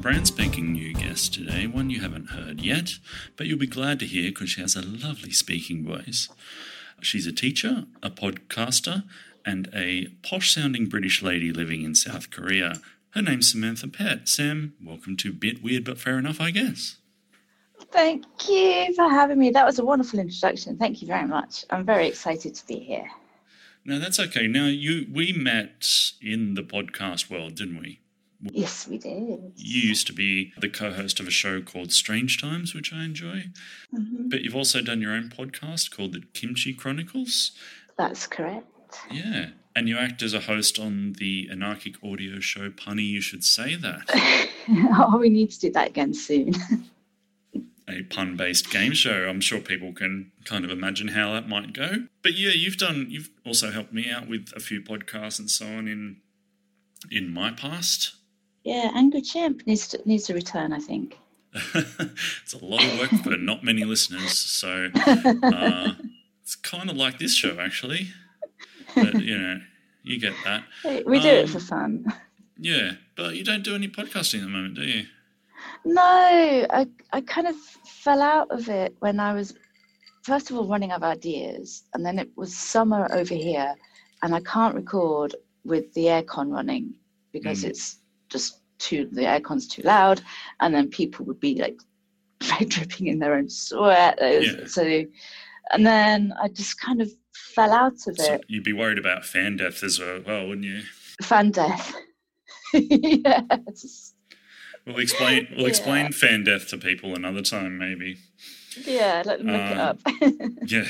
brand spanking new guest today, one you haven't heard yet, but you'll be glad to hear because she has a lovely speaking voice. She's a teacher, a podcaster, and a posh sounding British lady living in South Korea. Her name's Samantha Pett. Sam, welcome to Bit Weird But Fair Enough, I guess. Thank you for having me. That was a wonderful introduction. Thank you very much. I'm very excited to be here. No, that's okay. Now, you we met in the podcast world, didn't we? Yes, we did. You used to be the co host of a show called Strange Times, which I enjoy. hmm But you've also done your own podcast called The Kimchi Chronicles. That's correct. Yeah. And you act as a host on the anarchic audio show Punny You Should Say That, oh, we need to do that again soon. a pun based game show. I'm sure people can kind of imagine how that might go. But yeah, you've done, you've also helped me out with a few podcasts and so on in in my past. Yeah, Angry Chimp needs to needs to return. I think. it's a lot of work for not many listeners. So uh, it's kind of like this show, actually. But, you know, you get that. we do it Um, for fun. Yeah, but you don't do any podcasting at the moment, do you? No, I I kind of fell out of it when I was first of all running out of ideas, and then it was summer over here, and I can't record with the aircon running because Mm. it's just too the aircon's too loud, and then people would be like dripping in their own sweat. Yeah. So, and then I just kind of fell out of So it. you'd be worried about fan death as well, well wouldn't you? Fan death. yes. We'll explain. We'll Yeah. explain fan death to people another time, maybe. Yeah, let them look it Um, up. Yeah.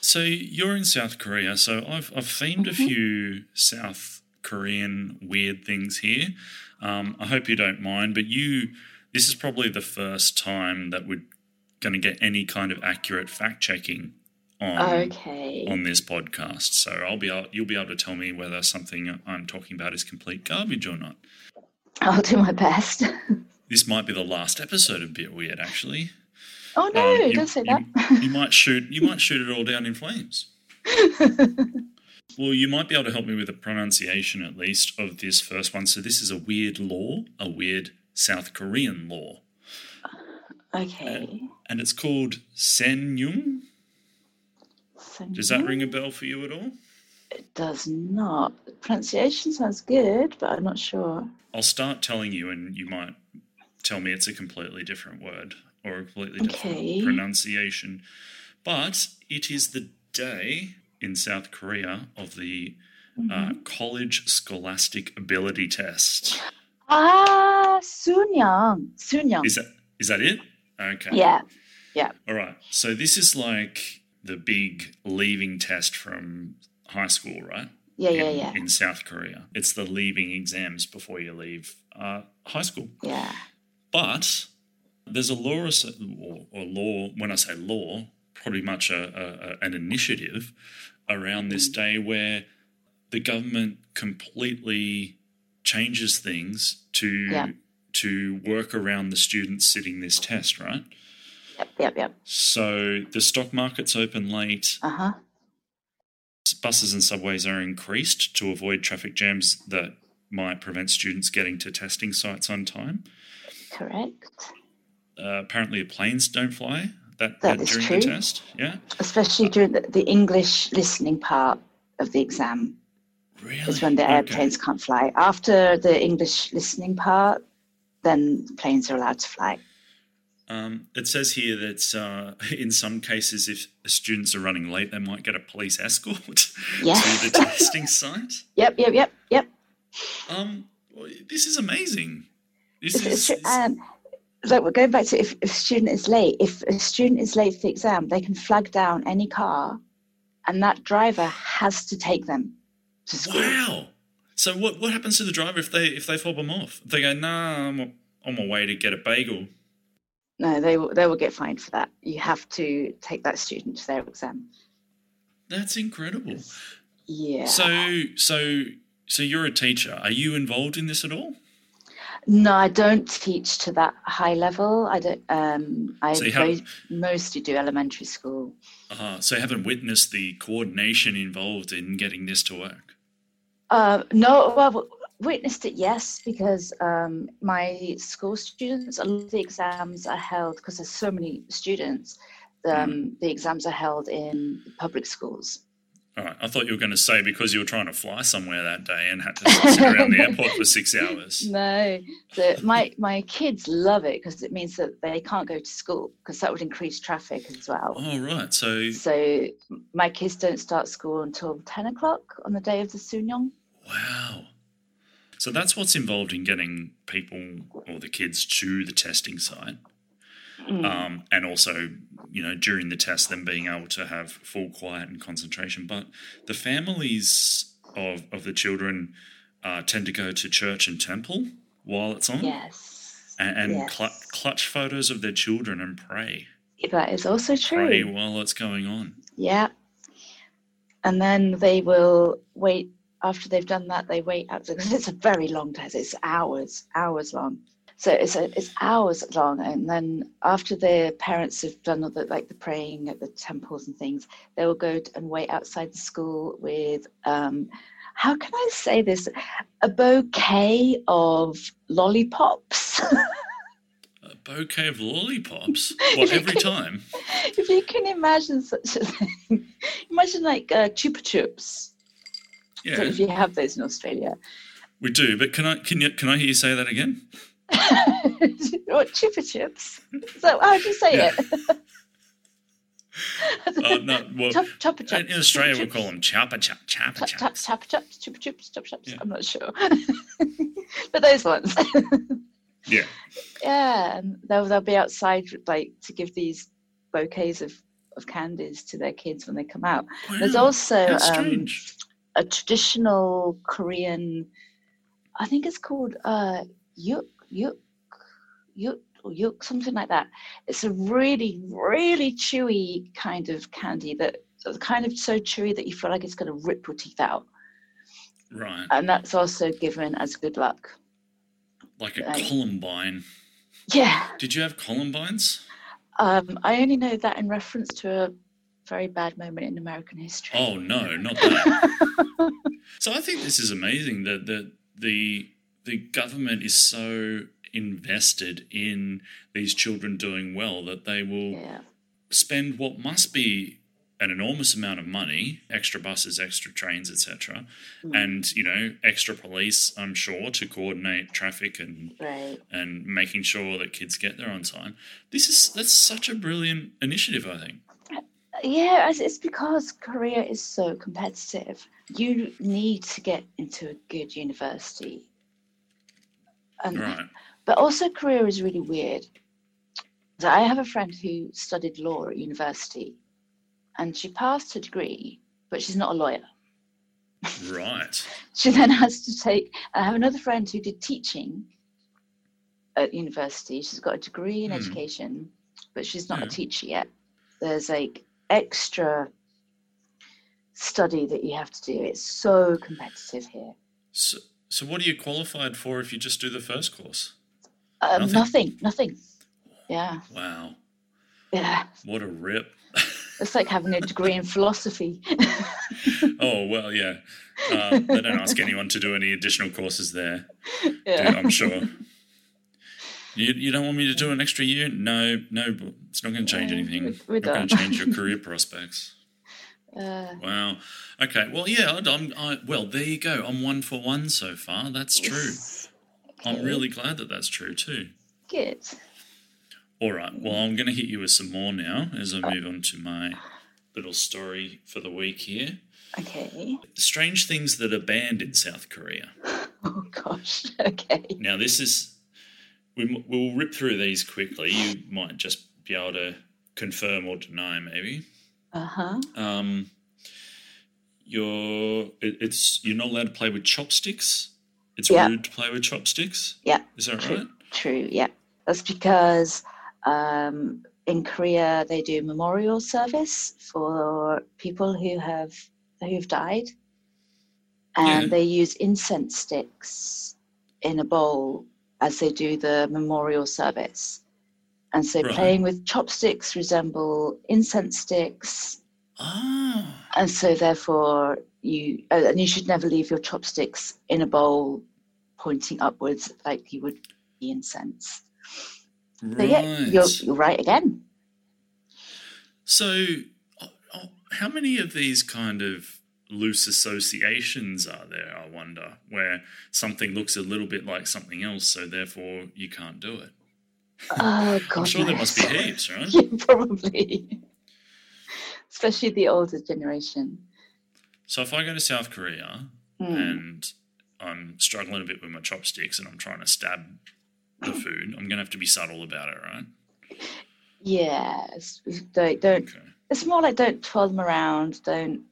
So you're in South Korea. So I've I've themed a Mhm. few South Korean weird things here. Um, I hope you don't mind, but you this is probably the first time that we're going to get any kind of accurate fact checking on okay. on this podcast. So I'll be able, you'll be able to tell me whether something I'm talking about is complete garbage or not. I'll do my best. This might be the last episode of Bit Weird, actually. Oh no, Um, you- don't say you- that. You might shoot. You might shoot it all down in flames. Well, you might be able to help me with the pronunciation at least of this first one. So this is a weird law, a weird South Korean law, okay. and it's called Senyung. Does that ring a bell? bell for you at all? It does not. The pronunciation sounds good, but I'm not sure. I'll start telling you, and you might tell me it's a completely different word or a completely different Okay. pronunciation. But it is the day in South Korea of the uh, Mhm. College Scholastic Ability Test. Ah, Suneung. Suneung. Is that is that it? Okay. Yeah. Yeah. All right. So this is like the big leaving test from high school, right? Yeah, yeah, in, yeah. In South Korea, it's the leaving exams before you leave uh, high school. Yeah. But there's a law, or, or law, when I say law, pretty much a, a- an initiative around this day where the government completely changes things to Yeah. to work around the students sitting this test, right? Yep, yep, yep. So the stock market's open late, Uh huh. buses and subways are increased to avoid traffic jams that might prevent students getting to testing sites on time. Correct. uh, apparently planes don't fly that, That during true. the test. Yeah, Especially during the, the English listening part of the exam really. is when the Okay. airplanes can't fly. After the English listening part, then planes are allowed to fly. Um, it says here that uh, in some cases, if students are running late, they might get a police escort to the testing site. Yep, yep, yep, yep. Um, well, this is amazing. This It's- is, it's- um, look, we're going back to if, if a student is late. If a student is late for the exam, they can flag down any car, and that driver has to take them to school. wow. So what what happens to the driver if they if they fob them off? They go, nah, I'm on my way to get a bagel. No, they will, they will get fined for that. You have to take that student to their exam. That's incredible. Yeah. So so so you're a teacher. Are you involved in this at all? No, I don't teach to that high level. I don't. Um, I So have- mostly do elementary school. Uh, so you haven't witnessed the coordination involved in getting this to work. Uh, no, well, witnessed it, yes, because um, my school students, a lot of the exams are held because there's so many students. Um, The exams are held in public schools. All right. I thought you were going to say because you were trying to fly somewhere that day and had to sit around the airport for six hours. No, the, my my kids love it because it means that they can't go to school because that would increase traffic as well. Oh, right. So, So my kids don't start school until ten o'clock on the day of the Suneung. wow. So that's what's involved in getting people or the kids to the testing site. Mm. um, and also you know during the test them being able to have full quiet and concentration but the families of, of the children uh, tend to go to church and temple while it's on Yes, and, and yes. clu- clutch photos of their children and pray that is also true. pray while it's going on Yeah, and then they will wait after they've done that. They wait out because it's a very long test. It's hours, hours long. So it's a, it's hours long, and then after their parents have done all the like the praying at the temples and things, they will go and wait outside the school with um, how can I say this? A bouquet of lollipops. a bouquet of lollipops what every time if you can imagine such a thing, imagine like uh, chupa chups. yeah So if you have those in Australia, we do but can i can you can i hear you say that again what chupa chips? So how do you say Yeah. it? uh, no well Chop, chopper chops. in australia we call them chapa chap chapa Chop, chop, chaps chop, chops, chupa chups, chop chops. Yeah. I'm not sure, but those ones. yeah yeah, and they'll they'll be outside like to give these bouquets of of candies to their kids when they come out. There's also um, a traditional Korean, I think it's called uh, yuk yuk yuk or yuk something like that. It's a really really chewy kind of candy that kind of so chewy that you feel like it's going to rip your teeth out, right and that's also given as good luck. like a columbine Yeah, Did you have columbines? um, I only know that in reference to a very bad moment in American history. Oh no, not that. so I think this is amazing that the the the government is so invested in these children doing well that they will yeah, spend what must be an enormous amount of money, extra buses, extra trains, etc., Mm. and you know, extra police, I'm sure, to coordinate traffic and right. and making sure that kids get there on time. This is that's such a brilliant initiative, I think. Yeah, it's- it's because Korea is so competitive. You need to get into a good university. And, Right. But also, career is really weird. So I have a friend who studied law at university, and she passed her degree, but she's not a lawyer. Right. She then has to take. I have another friend who did teaching at university. She's got a degree in Hmm. education, but she's not Yeah. a teacher yet. There's like extra study that you have to do. It's so competitive here. So, so what are you qualified for if you just do the first course? Um, Nothing. nothing, nothing. Yeah, Wow. yeah. What a rip. It's like having a degree in philosophy. oh, well, yeah. Uh, they don't ask anyone to do any additional courses there, yeah. I'm sure. You, you don't want me to do an extra year? No, no, it's not going to change anything. we- we're not going to change your career prospects. Uh, Wow. Okay. Well, yeah. I'm. I, well, there you go. I'm one for one so far. That's true. I'm really glad that that's true too. good. All right. Well, I'm going to hit you with some more now as I move on to my little story for the week here. Okay. Strange things that are banned in South Korea. Oh gosh. Okay. Now, this is. We, we'll rip through these quickly. You might just be able to confirm or deny, maybe. Uh huh. Um, you're. It, it's you're not allowed to play with chopsticks. It's Yeah. rude to play with chopsticks. Yeah. Is that True. right? True. Yeah. That's because um, in Korea they do memorial service for people who have who've died, and Yeah. they use incense sticks in a bowl as they do the memorial service. And so Right. playing with chopsticks resemble incense sticks, Ah. and so therefore you uh, and you should never leave your chopsticks in a bowl pointing upwards like you would be incense. Right. So yeah, you're, you're right again. So, uh, uh, how many of these kind of loose associations are there, I wonder, where something looks a little bit like something else, so therefore you can't do it? Oh God, I'm sure there must be heaps, right? yeah, probably. Especially the older generation. So, if I go to South Korea Hmm. and I'm struggling a bit with my chopsticks and I'm trying to stab the food, I'm going to have to be subtle about it, right? Yes, don't, don't. Okay. It's more like don't twirl them around. Don't.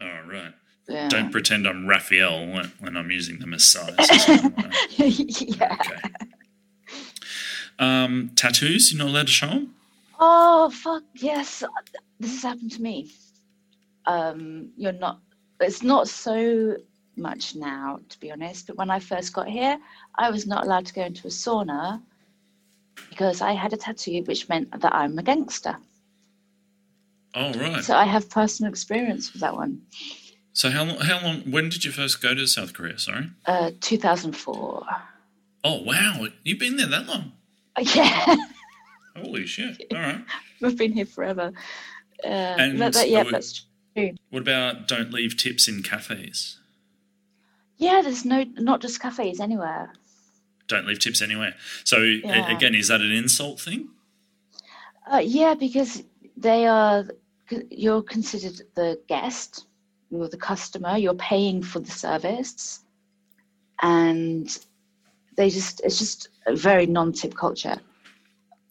All right. Yeah. Don't pretend I'm Raphael when, when I'm using them as sais. yeah. Okay. Um, tattoos, you're not allowed to show them? Oh fuck yes, this has happened to me. Um, you're not. It's not so much now, to be honest. But when I first got here, I was not allowed to go into a sauna because I had a tattoo, which meant that I'm a gangster. Oh, right. So I have personal experience with that one. So how long? How long? When did you first go to South Korea? Sorry. Uh, 2004. Oh wow, you've been there that long. Yeah, Holy shit! All right. We've been here forever. Uh, And that, that, yeah, so- that's true. What about don't leave tips in cafes? Yeah, there's no not just cafes anywhere. Don't leave tips anywhere. So Yeah. again, is that an insult thing? Uh, yeah, because they are you're considered the guest, you're the customer, you're paying for the service, and they just it's just a very non-tip culture.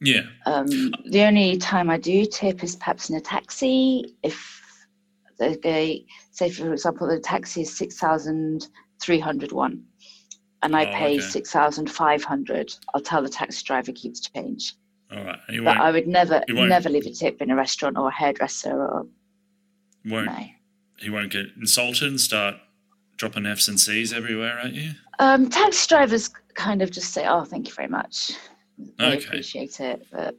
Yeah. Um, the only time I do tip is perhaps in a taxi. If they say, for example, the taxi is six thousand three hundred one, and I Oh, pay okay. six thousand five hundred, I'll tell the taxi driver keeps change. All right. But. I would never, never leave a tip in a restaurant or a hairdresser or won't no. he won't get insulted and start dropping F's and C's everywhere at you? Um, taxi drivers kind of just say, "Oh, thank you very much." They Okay. appreciate it, but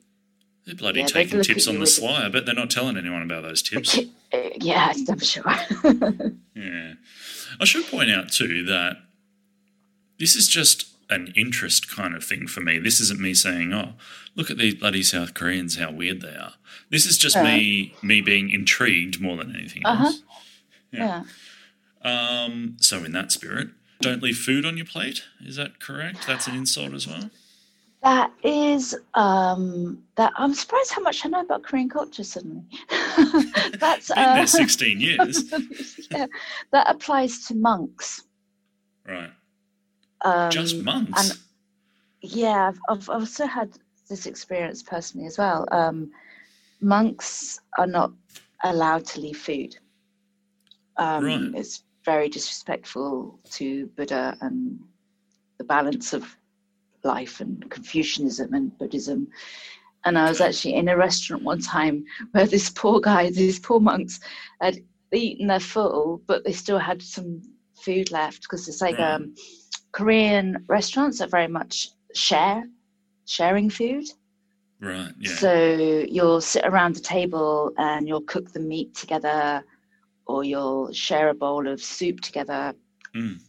They're bloody Yeah, taking tips on the with- sly. I bet they're not telling anyone about those tips. uh, yeah, I'm sure. Yeah. I should point out too that this is just an interest kind of thing for me. This isn't me saying, "Oh, look at these bloody South Koreans, how weird they are." This is just Uh. me me being intrigued more than anything Uh-huh. else. yeah. Um, so in that spirit, don't leave food on your plate. Is that correct? That's an insult as well. That is um that I'm surprised how much I know about Korean culture suddenly. That's Been uh, there sixteen years, yeah, that applies to monks. right? Um, Just monks. and- yeah, I've, I've also had this experience personally as well. Um, monks are not allowed to leave food. Um, Right. It's very disrespectful to Buddha and the balance of life and Confucianism and Buddhism. And I was actually in a restaurant one time where this poor guy, these poor monks, had eaten their full, but they still had some food left because it's like Right. um, Korean restaurants are very much share, sharing food. right. Yeah. So you'll sit around the table and you'll cook the meat together, or you'll share a bowl of soup together. Mm.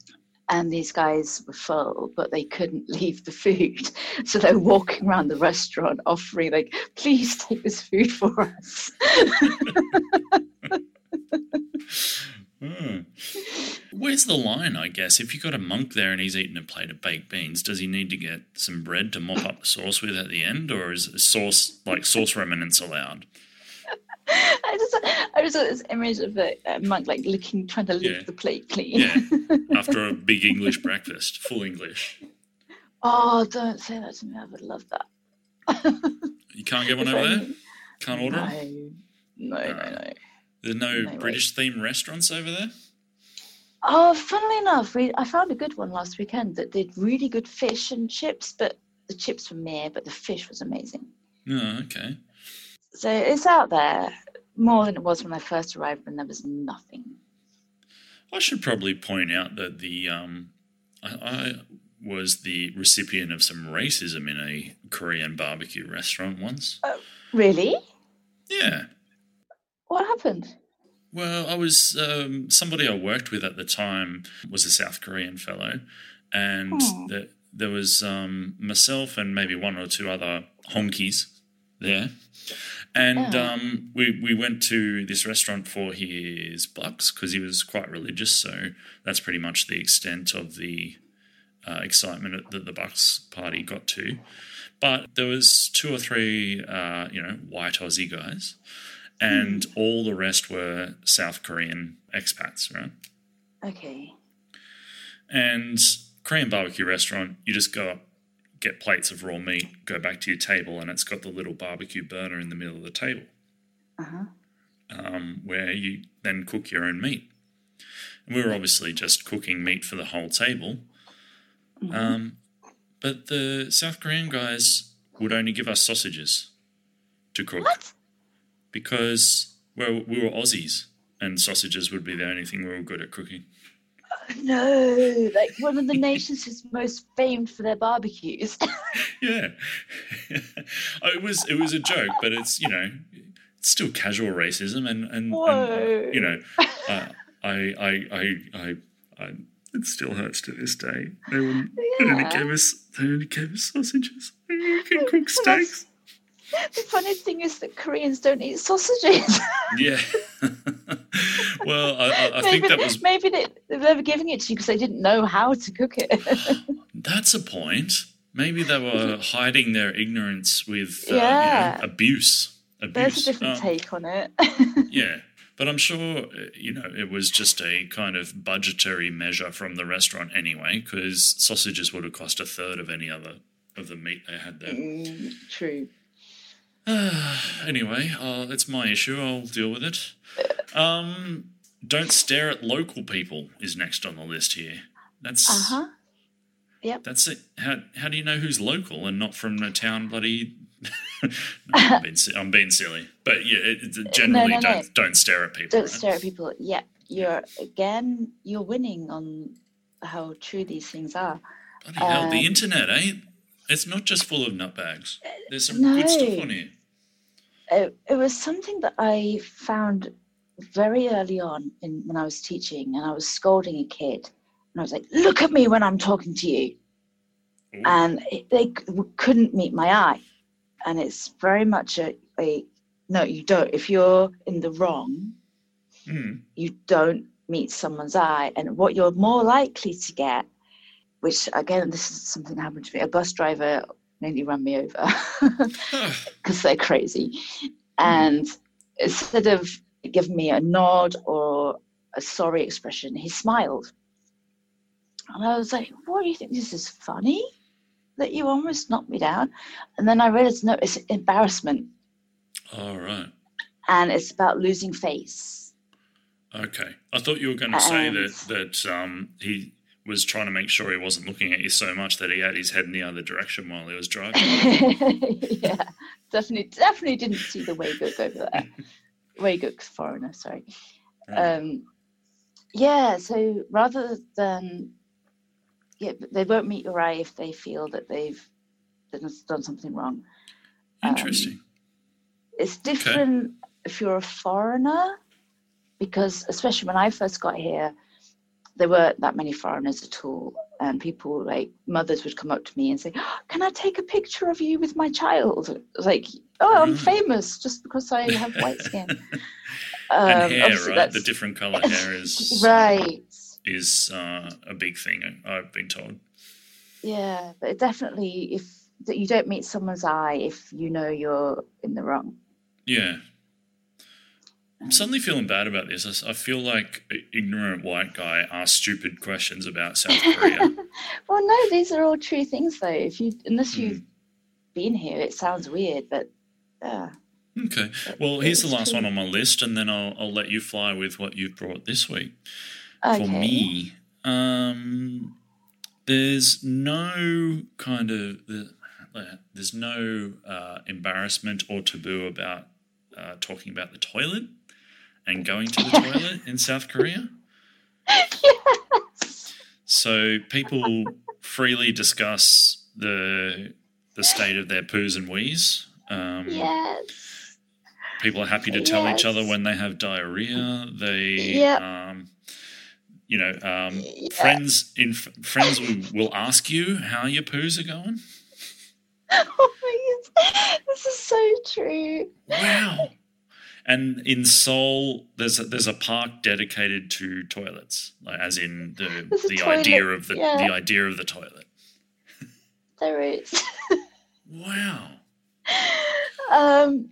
And these guys were full, but they couldn't leave the food. So they're walking around the restaurant offering, like, please take this food for us. Hmm. Where's the line, I guess? If you've got a monk there and he's eating a plate of baked beans, does he need to get some bread to mop up the sauce with at the end? Or is sauce, like sauce remnants allowed? I just, I just saw this image of a, a monk like looking, trying to lick Yeah. the plate clean. Yeah. After a big English breakfast, full English. oh, don't say that to me. I would love that. You can't get one over there? Can't order? No, it? no, no, no. There's no, No. British themed restaurants over there? Oh, funnily enough, we I found a good one last weekend that did really good fish and chips, but the chips were mere, but the fish was amazing. Oh, okay. So it's out there more than it was when I first arrived when there was nothing. I should probably point out that the um, I, I was the recipient of some racism in a Korean barbecue restaurant once. Really? Yeah. What happened? Well, I was um, somebody I worked with at the time was a South Korean fellow, and Hmm. the, there was um, myself and maybe one or two other honkies there. And Oh. um, we, we went to this restaurant for his bucks because he was quite religious. So that's pretty much the extent of the uh, excitement that the Bucks party got to. But there was two or three, uh, you know, white Aussie guys, and all the rest were South Korean expats, right? Okay. And Korean barbecue restaurant, you just go up, get plates of raw meat, go back to your table, and it's got the little barbecue burner in the middle of the table, Uh huh. um, where you then cook your own meat. And we were obviously just cooking meat for the whole table. Um, but the South Korean guys would only give us sausages to cook What? because well, we were Aussies, and sausages would be the only thing we were good at cooking. No, like one of the nations is most famed for their barbecues. Yeah, Oh, it was it was a joke, but it's you know it's still casual racism, and and, and you know uh, I, I I I I it still hurts to this day. They, wouldn't, they only gave us they only gave us sausages. You can cook steaks. The funny thing is that Koreans don't eat sausages. Yeah. well, I, I, I maybe, think that was maybe they, they were giving it to you because they didn't know how to cook it. that's a point. Maybe they were hiding their ignorance with uh, you know, abuse. Abuse. There's a different Um, take on it. Yeah, but I'm sure uh, you know it was just a kind of budgetary measure from the restaurant anyway, because sausages would have cost a third of any other of the meat they had there. Mm, True. anyway, uh, it's my issue. I'll deal with it. Um, don't stare at local people is next on the list here. That's Uh huh. that's it. How how do you know who's local and not from a town bloody? no, I'm, being, I'm being silly, but yeah, it, it, generally no, no. don't don't stare at people. Don't right? stare at people. Yeah, you're again. You're winning on how true these things are. Bloody hell, the Um, internet, eh? It's not just full of nutbags. There's some good stuff on here. It, it was something that I found very early on in when I was teaching, and I was scolding a kid, and I was like, "Look at me when I'm talking to you," Ooh. and it, they couldn't meet my eye, and it's very much a, a no, you don't. If you're in the wrong, Hmm. you don't meet someone's eye. And what you're more likely to get, which again, this is something that happened to me, a bus driver nearly ran me over because they're crazy. And instead of giving me a nod or a sorry expression, he smiled. And I was like, what do you think? This is funny? That you almost knocked me down? And then I realized, no, it's embarrassment. All right. And it's about losing face. Okay. I thought you were going to say And- that that um, he was trying to make sure he wasn't looking at you so much that he had his head in the other direction while he was driving. yeah, definitely, definitely didn't see the Wayguk over there. Wayguk foreigner, sorry. Right. Um, yeah, so rather than yeah, they won't meet your eye if they feel that they've done, something wrong. um, Interesting. It's different if you're a foreigner, because especially when I first got here, there weren't that many foreigners at all. And people like mothers would come up to me and say, "Oh, "Can I take a picture of you with my child?" Was like, "Oh, I'm Mm. famous just because I have white skin." and Um, hair, right? that's- The different color hair is right. is uh, a big thing. I've been told. Yeah, but definitely, if that you don't meet someone's eye if you know you're in the wrong. Yeah. I'm suddenly feeling bad about this. I feel like an ignorant white guy asks stupid questions about South Korea. Well, no, these are all true things, though. If you, unless Hmm. you've been here, it sounds weird, but yeah. Okay. Well, here's the last true. one on my list, and then I'll, I'll let you fly with what you've brought this week. Okay. For me, um, there's no kind of there's no uh, embarrassment or taboo about uh, talking about the toilet and going to the toilet in South Korea. yes. So people freely discuss the the state of their poos and wees. Um, Yes. People are happy to tell each other when they have diarrhea. They Yep. um, you know, um, Yeah. friends in friends will, will ask you how your poos are going. Oh my. This is so true. Wow. And in Seoul, there's a, there's a park dedicated to toilets, like as in the There's the idea of the yeah. the idea of the toilet. There is. Wow. um,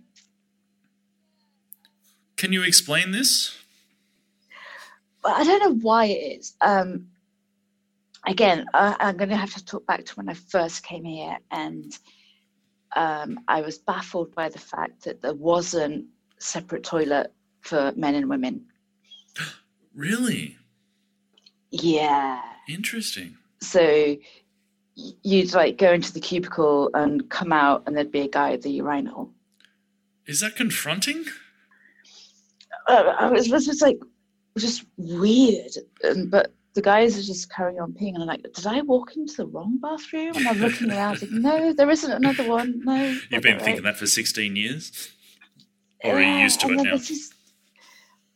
Can you explain this? I don't know why it is. Um, again, I, I'm going to have to talk back to when I first came here, and um, I was baffled by the fact that there wasn't separate toilet for men and women. Really Yeah. interesting. So you'd like go into the cubicle and come out, and there'd be a guy at the urinal. Is that confronting? Uh, I was, was just like, just weird. And, but the guys are just carrying on peeing, and I'm like, did I walk into the wrong bathroom? And I'm looking around, like, no, there isn't another one. No. You've been thinking that for 16 years? Or are you used to it now? just-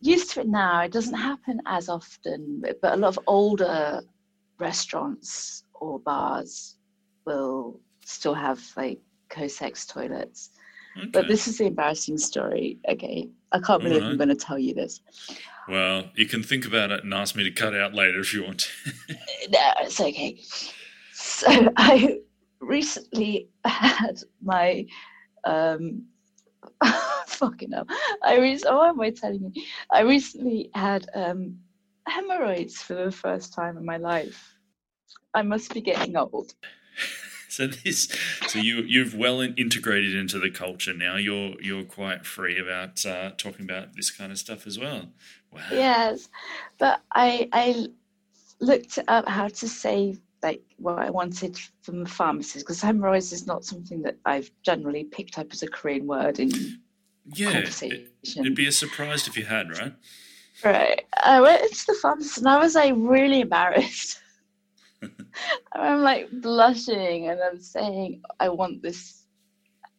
used to it now. It doesn't happen as often, but, but a lot of older restaurants or bars will still have like co-sex toilets. But this is the embarrassing story. Okay, I can't believe I'm going to tell you this. Well, you can think about it and ask me to cut out later if you want. No, it's okay. So I recently had my um fucking up. I re- oh, am I telling you? I recently had um hemorrhoids for the first time in my life. I must be getting old. so this, so you you've well in, integrated into the culture now. You're you're quite free about uh, talking about this kind of stuff as well. Wow. Yes, but I I looked up how to say like what I wanted from the pharmacist because hemorrhoids is not something that I've generally picked up as a Korean word in Yeah. Conversation. it'd be a surprise if you had, right? Right. I went into the pharmacist and I was like really embarrassed. I'm like blushing and I'm saying, I want this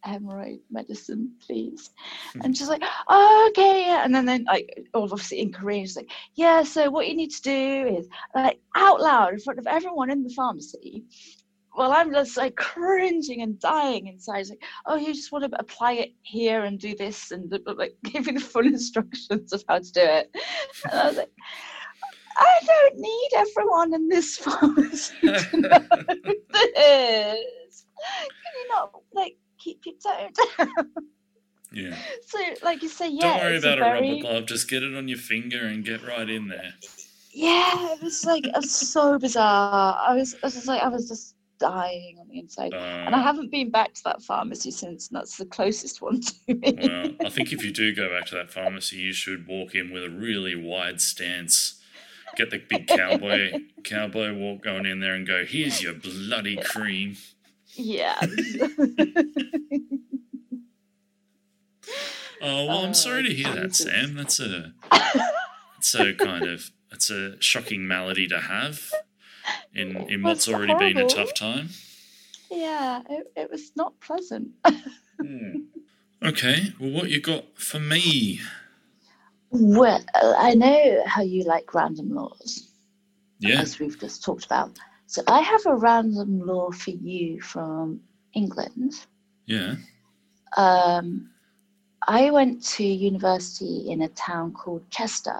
hemorrhoid medicine, please. Hmm. And she's like, oh, okay. Yeah. And then, then like obviously in Korean, she's like, yeah, so what you need to do is like out loud in front of everyone in the pharmacy. Well, I'm just like cringing and dying inside. It's like, oh, you just want to apply it here and do this and like give me the full instructions of how to do it. And I was like, I don't need everyone in this pharmacy to know this. Can you not like keep your tone down? Yeah. So, like you say, yeah. Don't worry about a, very, rubber glove. Just get it on your finger and get right in there. Yeah, it was like it was so bizarre. I was, I was just like, I was just dying on the inside. Uh, And I haven't been back to that pharmacy since, and that's the closest one to me. well, I think if you do go back to that pharmacy, you should walk in with a really wide stance. Get the big cowboy cowboy walk going in there and go, "Here's your bloody cream." yeah. Oh well, I'm sorry to hear that, Sam. That's a that's a kind of that's a shocking malady to have in in what's already been a tough time. yeah, it, it was not pleasant. Hmm. Okay, well, what you got for me? Well, I know how you like random laws, Yeah, as we've just talked about. So I have a random law for you from England. yeah. Um, I went to university in a town called Chester,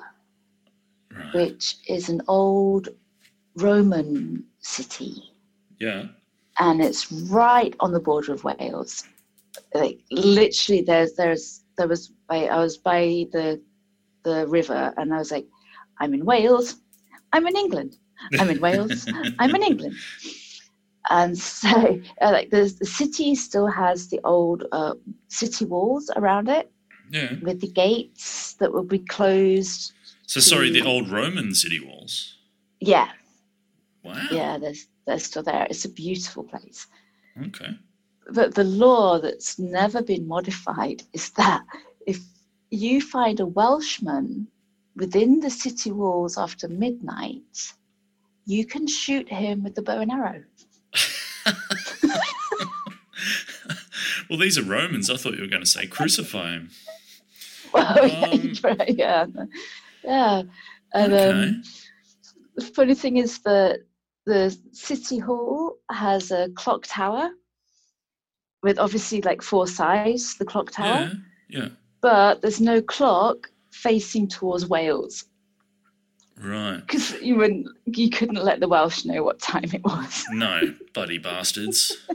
Right. which is an old Roman city, Yeah. and it's right on the border of Wales. Like literally, there's there's there was I, I was by the the river, and I was like, I'm in Wales, I'm in England, I'm in Wales, I'm in England. And so, uh, like, the, the city still has the old uh, city walls around it Yeah. with the gates that will be closed. So sorry, the old Roman city walls. Yeah, Wow. yeah, they're, they're still there. It's a beautiful place. Okay. But the law that's never been modified is that if you find a Welshman within the city walls after midnight, you can shoot him with the bow and arrow. well, these are Romans. I thought you were going to say crucify him. Well, yeah, Um, right, yeah, yeah. And Okay. um, the funny thing is that the city hall has a clock tower with obviously like four sides, the clock tower, Yeah, yeah. but there's no clock facing towards Wales Right. because you wouldn't, you couldn't let the Welsh know what time it was. No, bloody bastards.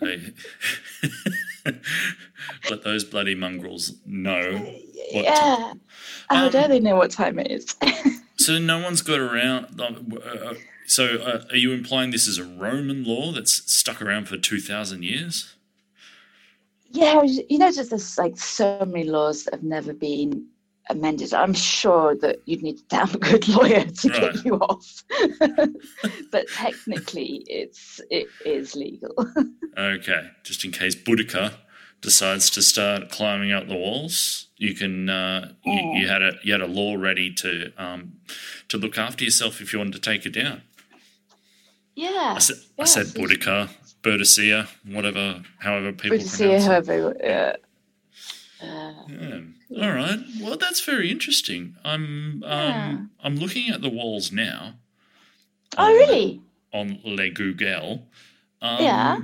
They- Let those bloody mongrels know. What yeah. How Um, dare they know what time it is? So no one's got around. Uh, so uh, are you implying this is a Roman law that's stuck around for 2,000 years? yeah, you know, just there's like so many laws that have never been amended. I'm sure that you'd need a damn good lawyer to Right. get you off. but technically, it's it is legal. Okay, just in case Boudica decides to start climbing up the walls, you can. Uh, you, Oh. you had a you had a law ready to um, to look after yourself if you wanted to take it down. Yeah. I said, I yeah, said Boudica, Boadicea, whatever, however people Good to see pronounce it. however. Yeah. Uh, Yeah. All right. Well, that's very interesting. I'm um, Yeah. I'm looking at the walls now. oh, on- really? On Le Google. Um, Yeah.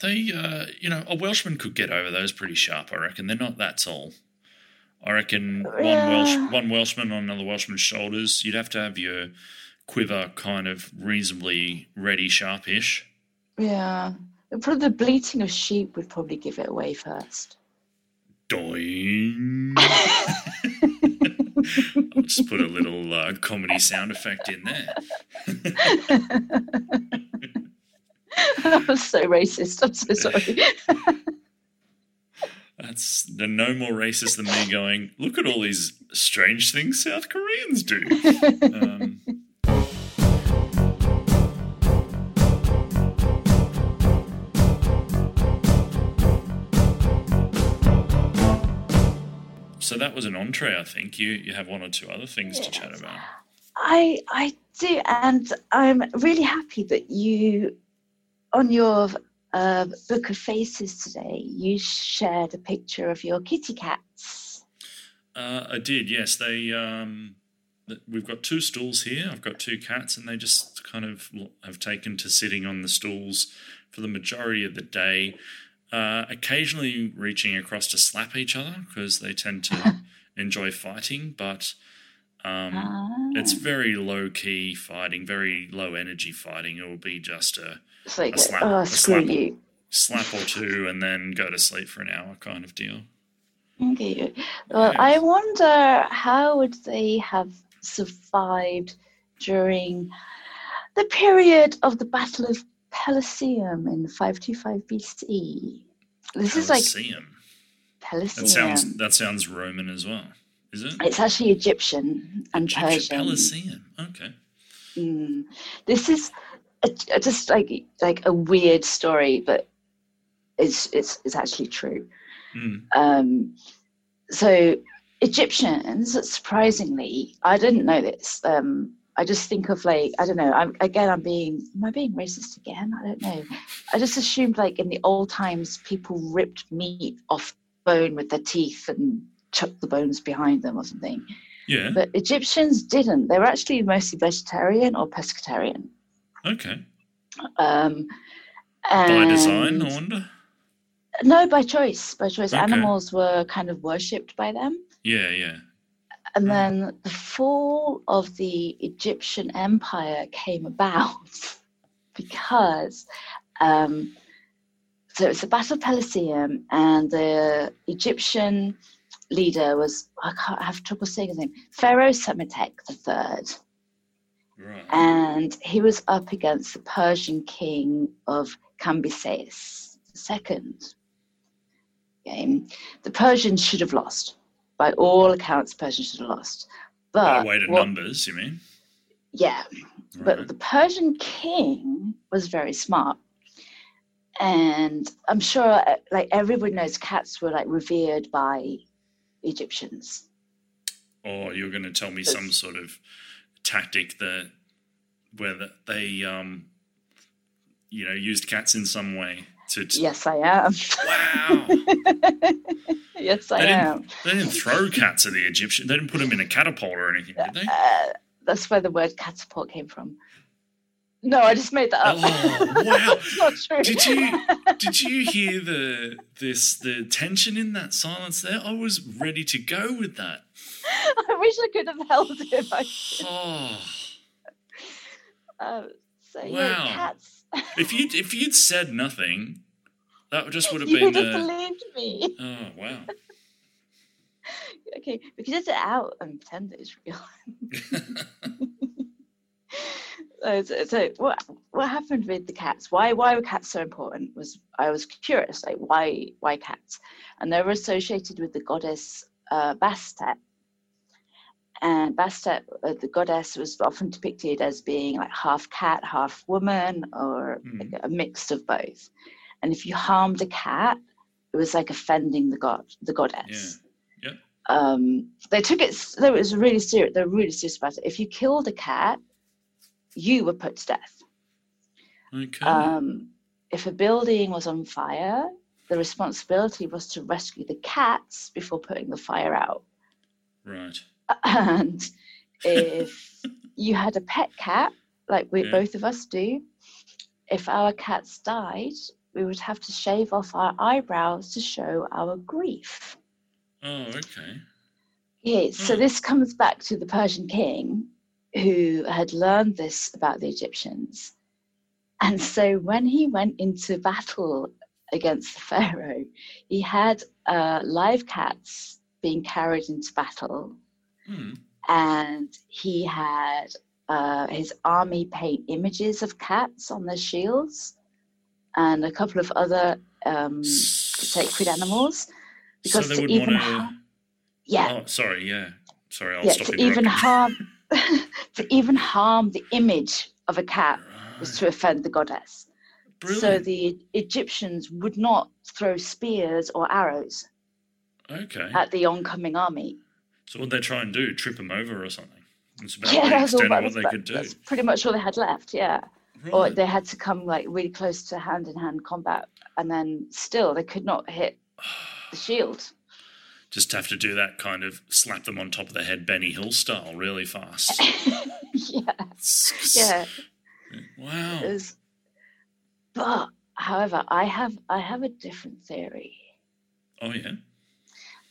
They, uh, you know, a Welshman could get over those pretty sharp. I reckon they're not that tall. I reckon one Welsh, one Welshman on another Welshman's shoulders. You'd have to have your quiver kind of reasonably ready, sharpish. Yeah. Probably the bleating of sheep would probably give it away first. Doing. I'll just put a little uh, comedy sound effect in there. that was so racist. I'm so sorry. That's they're no more racist than me going, look at all these strange things South Koreans do. Um, so that was an entree, I think. You you have one or two other things to chat about. I I do, and I'm really happy that you, on your uh, book of faces today, you shared a picture of your kitty cats. Uh, I did, yes. They um, we've got two stools here. I've got two cats, and they just kind of have taken to sitting on the stools for the majority of the day. Uh, occasionally reaching across to slap each other because they tend to enjoy fighting, but um, Ah. it's very low key fighting, very low energy fighting. It will be just a like, a slap- oh, a screw slap. you. slap or two and then go to sleep for an hour kind of deal. Okay. Well, I wonder how would they have survived during the period of the Battle of Pelusium in 525 BC. This is like. Pelusium. That sounds that sounds Roman as well, is it? It's actually Egyptian and Egyptian Persian. Colosseum. Okay. Mm. This is a, a- just like like a weird story, but it's it's it's actually true. Mm. Um, so Egyptians, surprisingly, I didn't know this. Um, I just think of like I don't know. I'm again. I'm being. Am I being racist again? I don't know. I just assumed like in the old times, people ripped meat off bone with their teeth and chucked the bones behind them or something. Yeah. But Egyptians didn't. They were actually mostly vegetarian or pescatarian. Okay. Um, By design, I wonder. No, by choice. By choice. Okay. Animals were kind of worshipped by them. Yeah, yeah. And Mm. then the fall of the Egyptian empire came about because um, so it's the Battle of Pelusium, and the Egyptian leader was I can't I have trouble saying his name Pharaoh Psamtik III, Right. and he was up against the Persian king of Cambyses II. Okay. The Persians should have lost. By all accounts, Persians should have lost. By But weight of what- numbers, you mean? yeah, but Right. the Persian king was very smart. And I'm sure, uh, like, everybody knows cats were, like, revered by Egyptians. Or you're going to tell me some sort of tactic that where they um you know used cats in some way to, to Yes, I am. wow yes, I They am. they didn't throw cats at the Egyptian they didn't put them in a catapult or anything did they Uh, that's where the word catapult came from. No, I just made that up. Oh, wow. not true. Did you did you hear the this the tension in that silence there? I was ready to go with that. I wish I could have held it. I Oh, Uh, so yeah, cats. If you if you'd said nothing, that just would have you been have a. believed me. Oh wow. Okay, we can just it out and pretend that it's real. so, so, so what what happened with the cats? Why why were cats so important? Was I was curious, like why why cats? And they were associated with the goddess uh, Bastet. And Bastet, uh, the goddess, was often depicted as being like half cat, half woman, or like a mix of both. And if you harmed a cat, it was like offending the god, the goddess. Yeah. Yep. Um, they took it. They was really serious. They were really serious about it. If you killed a cat, you were put to death. Okay. Um, if a building was on fire, the responsibility was to rescue the cats before putting the fire out. right. And if you had a pet cat, like we Yeah. both of us do, if our cats died, we would have to shave off our eyebrows to show our grief. Oh, okay. Yeah, so Mm. this comes back to the Persian king who had learned this about the Egyptians. And so when he went into battle against the pharaoh, he had uh, live cats being carried into battle, Hmm. and he had uh, his army paint images of cats on their shields and a couple of other um, sacred animals. Because so to they would even want to. ha- Yeah, Oh, sorry. Yeah. Sorry. I'll yeah, stop to even harm to even harm the image of a cat was to offend the goddess. So the Egyptians would not throw spears or arrows okay. at the oncoming army. So what they try and do? Trip them over or something? It's about Yeah, the extent of what they could do. that's pretty much all they had left. Yeah, Right. or they had to come like really close to hand in hand combat, and then still they could not hit the shield. Just have to do that kind of slap them on top of the head, Benny Hill style, really fast. yeah, yeah. Wow. Was, but however, I have I have a different theory. Oh yeah.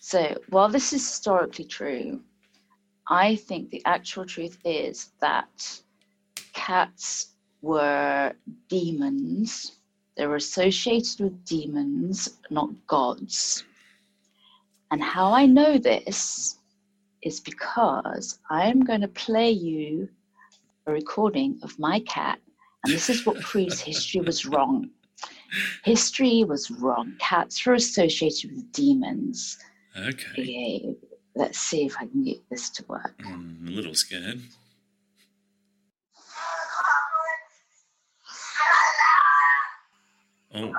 So while this is historically true, I think the actual truth is that cats were demons. They were associated with demons, not gods. And how I know this is because I'm going to play you a recording of my cat. And this is what proves history was wrong. History was wrong. Cats were associated with demons. Okay. Okay, let's see if I can get this to work. Mm, I'm a little scared. Oh.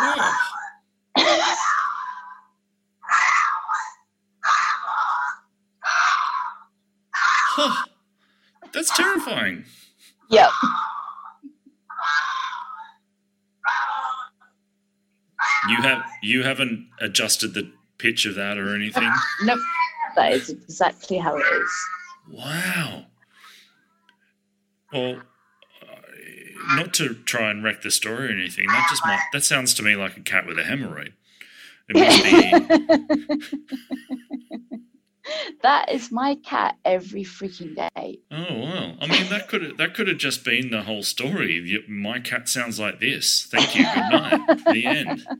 Oh. Huh. That's terrifying. Yep. You have you haven't adjusted the pitch of that or anything. Nope. That is exactly how it is. Wow. Well, uh, not to try and wreck the story or anything. That just might, that sounds to me like a cat with a hemorrhoid. It must be. that is my cat every freaking day. Oh wow! I mean, that could that could have just been the whole story. My cat sounds like this. Thank you. Good night. the end.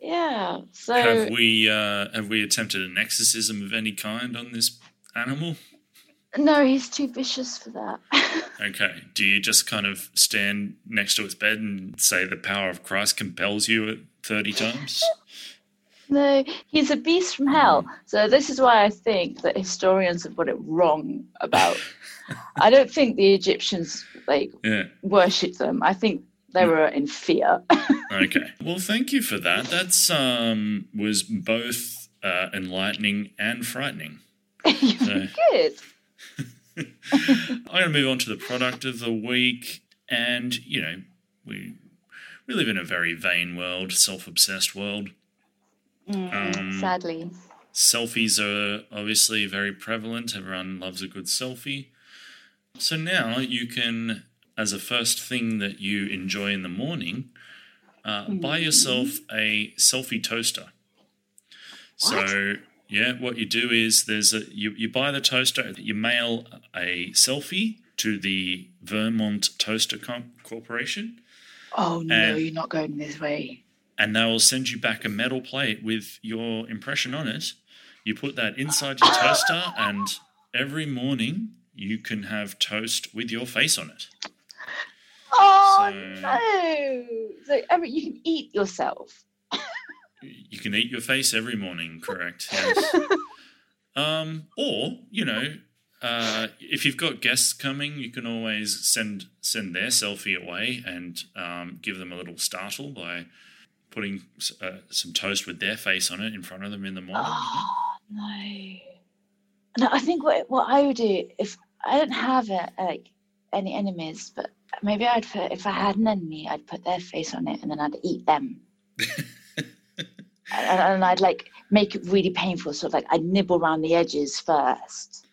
Yeah. So Have we uh, have we attempted an exorcism of any kind on this animal? no, he's too vicious for that. Okay. Do you just kind of stand next to its bed and say the power of Christ compels you at 30 times? No, he's a beast from hell. So this is why I think that historians have got it wrong about. I don't think the Egyptians like Yeah. worshipped them. I think they were in fear. Okay. Well, thank you for that. That's um was both uh, enlightening and frightening. So Good. I'm going to move on to the product of the week, and you know we we live in a very vain world, self-obsessed world. Mm, Um, sadly. Selfies are obviously very prevalent. Everyone loves a good selfie. So now you can, as a first thing that you enjoy in the morning, uh, buy yourself a selfie toaster. What? So yeah, what you do is there's a you, you buy the toaster, you mail a selfie to the Vermont Toaster Com- Corporation, Oh no, you're not going this way. And they will send you back a metal plate with your impression on it. You put that inside your toaster, and every morning you can have toast with your face on it. Oh So- no! So every, you can eat yourself. You can eat your face every morning, correct? Yes. um, or you know, uh, if you've got guests coming, you can always send send their selfie away and um, give them a little startle by putting uh, some toast with their face on it in front of them in the morning. Oh no! No, I think what what I would do if I don't have a, like any enemies, but maybe I'd put if I had an enemy, I'd put their face on it and then I'd eat them. and, and I'd like make it really painful. So like I'd nibble around the edges first.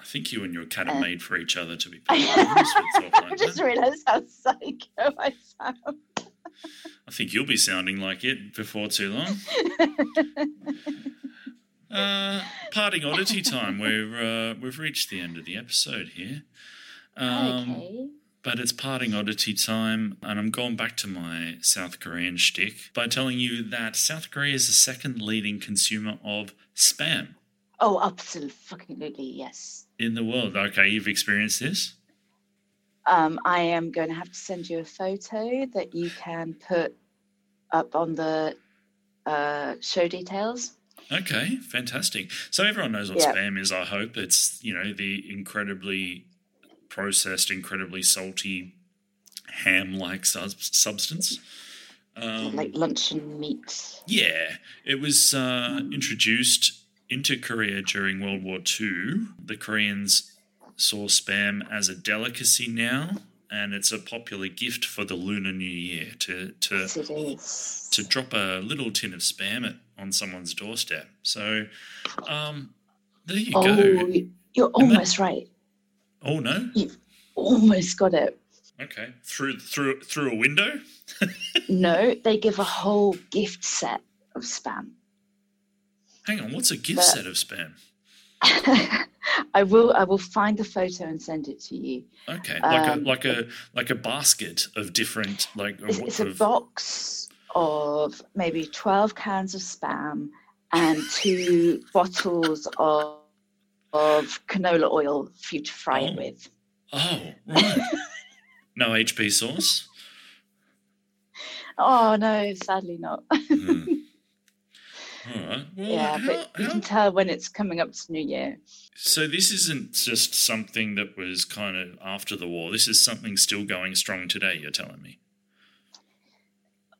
I think you and your cat are Uh, made for each other, to be honest I just realised how psycho I sound. I think you'll be sounding like it before too long. Uh, parting oddity time. We're uh, we've reached the end of the episode here. Um, okay. But it's parting oddity time, and I'm going back to my South Korean shtick by telling you that South Korea is the second leading consumer of spam Oh, absolutely yes. in the world. Okay, you've experienced this? Um, I am going to have to send you a photo that you can put up on the uh, show details. Okay, fantastic. So everyone knows what Yeah. spam is, I hope. It's, you know, the incredibly processed, incredibly salty ham like substance. Um, like luncheon meat. Yeah, it was uh, introduced into Korea during World War II. The Koreans saw spam as a delicacy now, and it's a popular gift for the Lunar New Year to to Yes, to drop a little tin of spam at, on someone's doorstep. So, um, there you oh, go. you- you're almost right. Oh no, You Almost got it. okay, through through through a window. No, they give a whole gift set of spam. Hang on, what's a gift But- set of spam? I will. I will find the photo and send it to you. Okay, like Um, a like a like a basket of different like It's, it's a box of maybe twelve cans of spam and two bottles of of canola oil for you to fry it Oh. with. Oh, right. no HP sauce. Oh no, sadly not. Hmm. All right. Well, yeah, how- but you how- can tell when it's coming up to New Year. so this isn't just something that was kind of after the war. This is something still going strong today. You're telling me.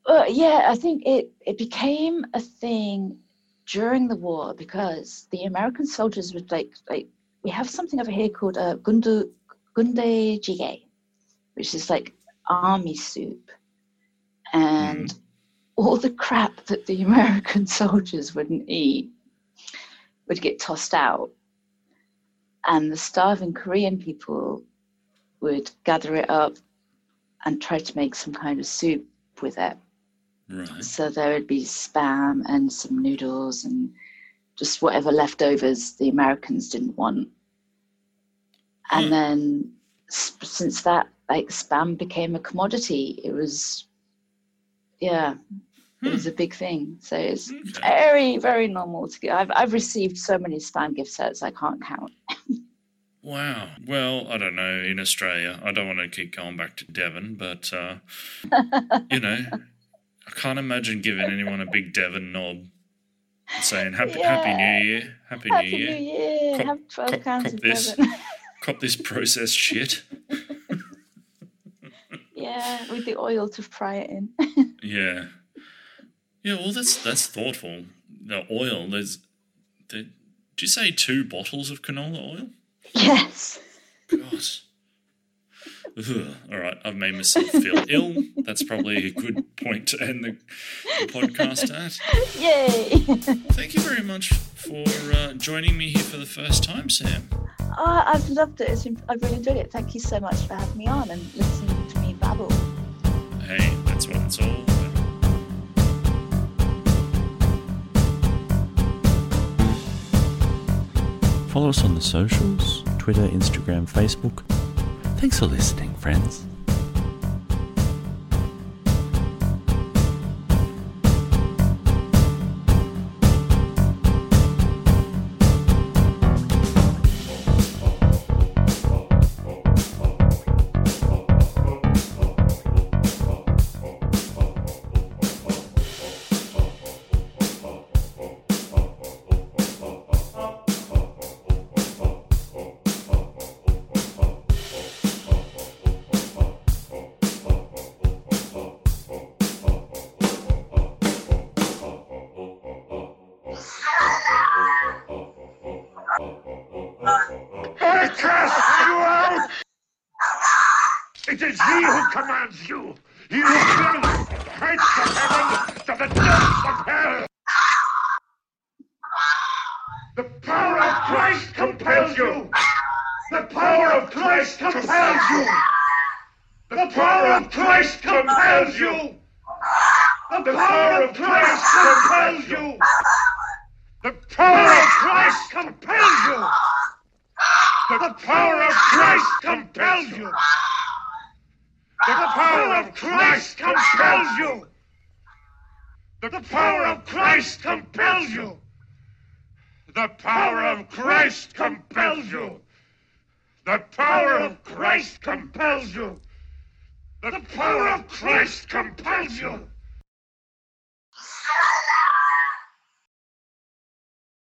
Well, yeah, I think it it became a thing during the war because the American soldiers would like like we have something over here called uh, gundu gunde jjigae, which is like army soup, and all the crap that the American soldiers wouldn't eat would get tossed out, and the starving Korean people would gather it up and try to make some kind of soup with it. Right. So there would be spam and some noodles and just whatever leftovers the Americans didn't want. And Hmm. then s- since that, like spam became a commodity, it was, yeah, it was a big thing. So it's Okay. very, very normal to get. I've, I've received so many spam gift sets, I can't count. Wow. Well, I don't know. In Australia, I don't want to keep going back to Devon, but uh, you know, I can't imagine giving anyone a big Devon knob, saying "Happy Happy New Year, Happy, Happy New New Year." Year! Cop- Have 12 cop- cans cop of this. Cop this processed shit. yeah, with the oil to fry it in. Yeah. Yeah, well that's that's thoughtful. The oil, there's the, did you say two bottles of canola oil? yes. God. Ugh, all right, I've made myself feel ill. That's probably a good point to end the, the podcast at. Yay! Thank you very much for uh, joining me here for the first time, Sam. oh, I've loved it. It's been, I've really enjoyed it. Thank you so much for having me on and listening to me babble. Hey, that's what it's all Follow us on the socials Twitter, Instagram, Facebook. Thanks for listening, friends. You.